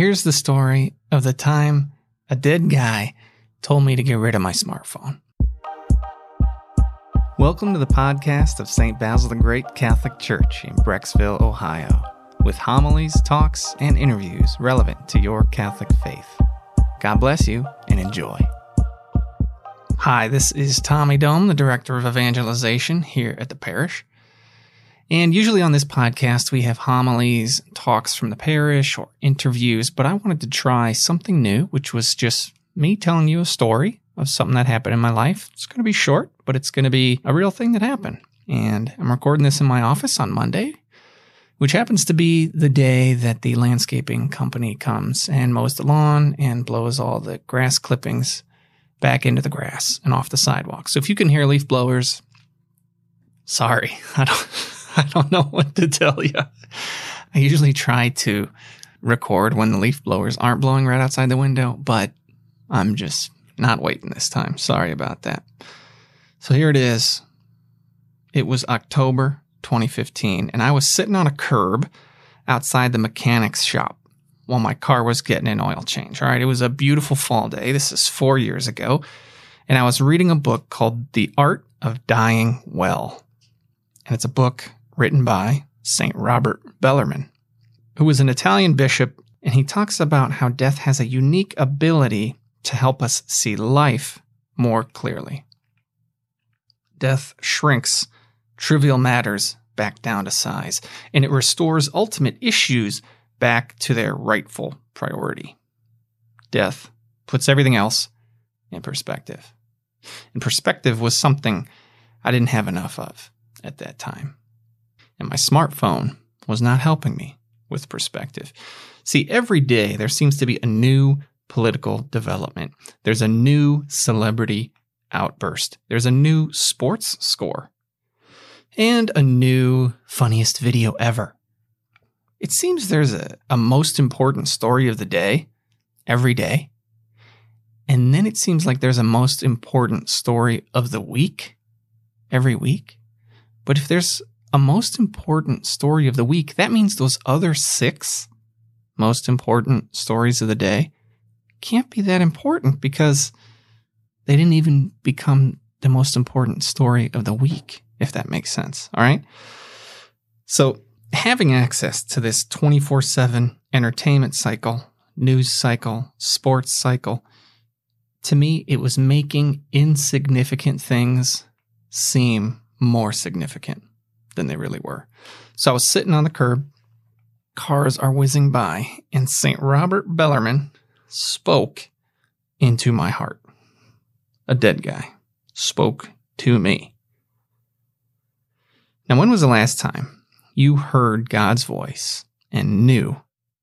here's the story of the time a dead guy told me to get rid of my smartphone. Welcome to the podcast of St. Basil the Great Catholic Church in Brecksville, Ohio, with homilies, talks, and interviews relevant to your Catholic faith. God bless you and enjoy. Hi, this is Tommy Dome, the Director of Evangelization here at the parish. And usually on this podcast, we have homilies, talks from the parish, or interviews, but I wanted to try something new, which was just me telling you a story of something that happened in my life. It's going to be short, but it's going to be a real thing that happened. And I'm recording this in my office on Monday, which happens to be the day that the landscaping company comes and mows the lawn and blows all the grass clippings back into the grass and off the sidewalk. So if you can hear leaf blowers, sorry, I don't. I don't know what to tell you. I usually try to record when the leaf blowers aren't blowing right outside the window, but I'm just not waiting this time. Sorry about that. So here it is. It was October 2015, and I was sitting on a curb outside the mechanic's shop while my car was getting an oil change. All right, it was a beautiful fall day. This is four years ago. And I was reading a book called The Art of Dying Well. And it's a book written by St. Robert Bellarmine, who was an Italian bishop, and he talks about how death has a unique ability to help us see life more clearly. Death shrinks trivial matters back down to size, and it restores ultimate issues back to their rightful priority. Death puts everything else in perspective. And perspective was something I didn't have enough of at that time and my smartphone was not helping me with perspective. See, every day there seems to be a new political development. There's a new celebrity outburst. There's a new sports score. And a new funniest video ever. It seems there's a, a most important story of the day every day. And then it seems like there's a most important story of the week every week. But if there's a most important story of the week, that means those other six most important stories of the day can't be that important because they didn't even become the most important story of the week, if that makes sense. All right. So, having access to this 24 7 entertainment cycle, news cycle, sports cycle, to me, it was making insignificant things seem more significant than they really were. So I was sitting on the curb, cars are whizzing by, and St. Robert Bellarmine spoke into my heart. A dead guy spoke to me. Now, when was the last time you heard God's voice and knew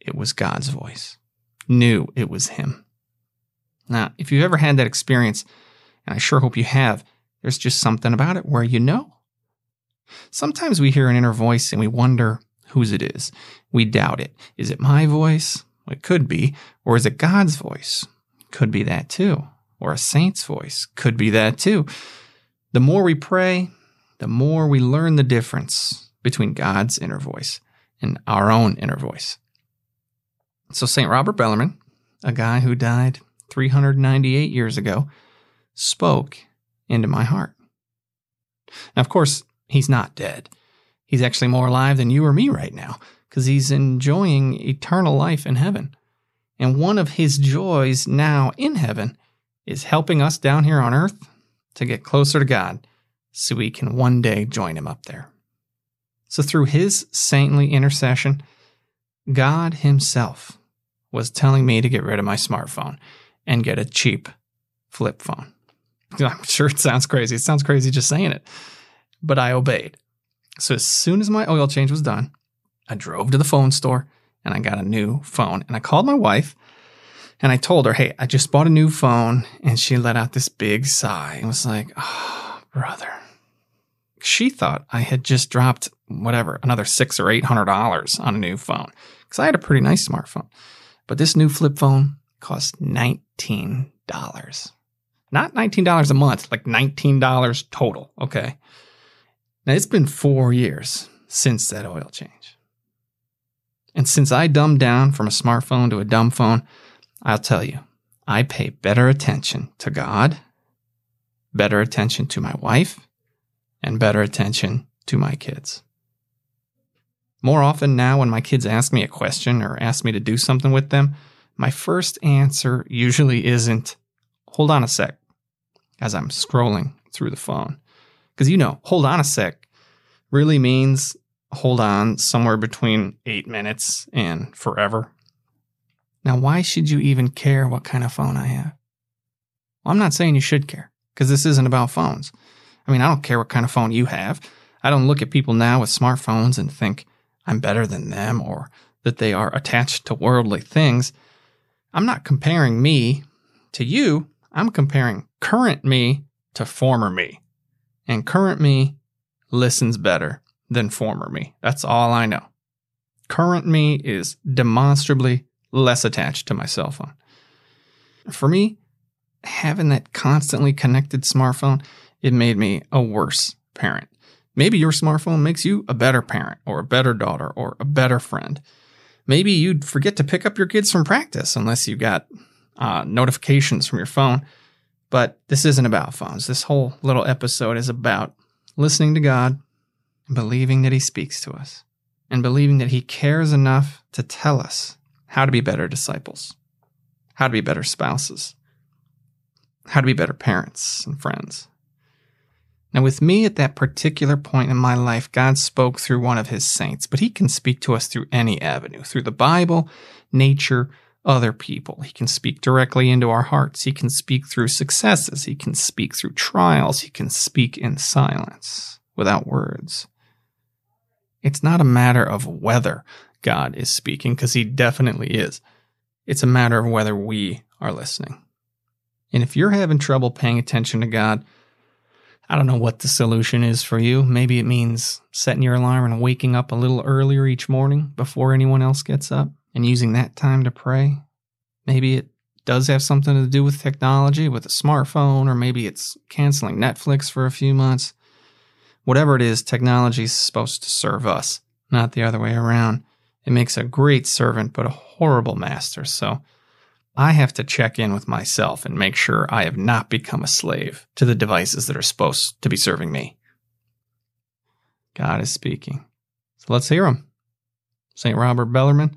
it was God's voice? Knew it was Him? Now, if you've ever had that experience, and I sure hope you have, there's just something about it where you know Sometimes we hear an inner voice and we wonder whose it is. We doubt it. Is it my voice? It could be. Or is it God's voice? Could be that too. Or a saint's voice? Could be that too. The more we pray, the more we learn the difference between God's inner voice and our own inner voice. So, St. Robert Bellarmine, a guy who died 398 years ago, spoke into my heart. Now, of course, he's not dead. He's actually more alive than you or me right now because he's enjoying eternal life in heaven. And one of his joys now in heaven is helping us down here on earth to get closer to God so we can one day join him up there. So, through his saintly intercession, God himself was telling me to get rid of my smartphone and get a cheap flip phone. I'm sure it sounds crazy. It sounds crazy just saying it but I obeyed. So as soon as my oil change was done, I drove to the phone store and I got a new phone. And I called my wife and I told her, Hey, I just bought a new phone. And she let out this big sigh and was like, Oh, brother. She thought I had just dropped whatever, another six or eight hundred dollars on a new phone. Because I had a pretty nice smartphone. But this new flip phone cost $19. Not $19 a month, like $19 total. Okay. Now, it's been four years since that oil change. And since I dumbed down from a smartphone to a dumb phone, I'll tell you, I pay better attention to God, better attention to my wife, and better attention to my kids. More often now, when my kids ask me a question or ask me to do something with them, my first answer usually isn't, hold on a sec, as I'm scrolling through the phone. Because you know, hold on a sec really means hold on somewhere between eight minutes and forever. Now, why should you even care what kind of phone I have? Well, I'm not saying you should care, because this isn't about phones. I mean, I don't care what kind of phone you have. I don't look at people now with smartphones and think, I'm better than them or that they are attached to worldly things. I'm not comparing me to you. I'm comparing current me to former me. And current me listens better than former me. That's all I know. Current me is demonstrably less attached to my cell phone. For me, having that constantly connected smartphone, it made me a worse parent. Maybe your smartphone makes you a better parent or a better daughter or a better friend. Maybe you'd forget to pick up your kids from practice unless you got uh, notifications from your phone. But this isn't about phones. This whole little episode is about listening to God believing that He speaks to us and believing that He cares enough to tell us how to be better disciples, how to be better spouses, how to be better parents and friends. Now, with me at that particular point in my life, God spoke through one of his saints, but he can speak to us through any avenue, through the Bible, nature, other people. He can speak directly into our hearts. He can speak through successes. He can speak through trials. He can speak in silence without words. It's not a matter of whether God is speaking, because he definitely is. It's a matter of whether we are listening. And if you're having trouble paying attention to God, I don't know what the solution is for you. Maybe it means setting your alarm and waking up a little earlier each morning before anyone else gets up and using that time to pray. Maybe it does have something to do with technology, with a smartphone, or maybe it's canceling Netflix for a few months. Whatever it is, technology is supposed to serve us, not the other way around. It makes a great servant, but a horrible master. So I have to check in with myself and make sure I have not become a slave to the devices that are supposed to be serving me. God is speaking. So let's hear him. St. Robert Bellarmine,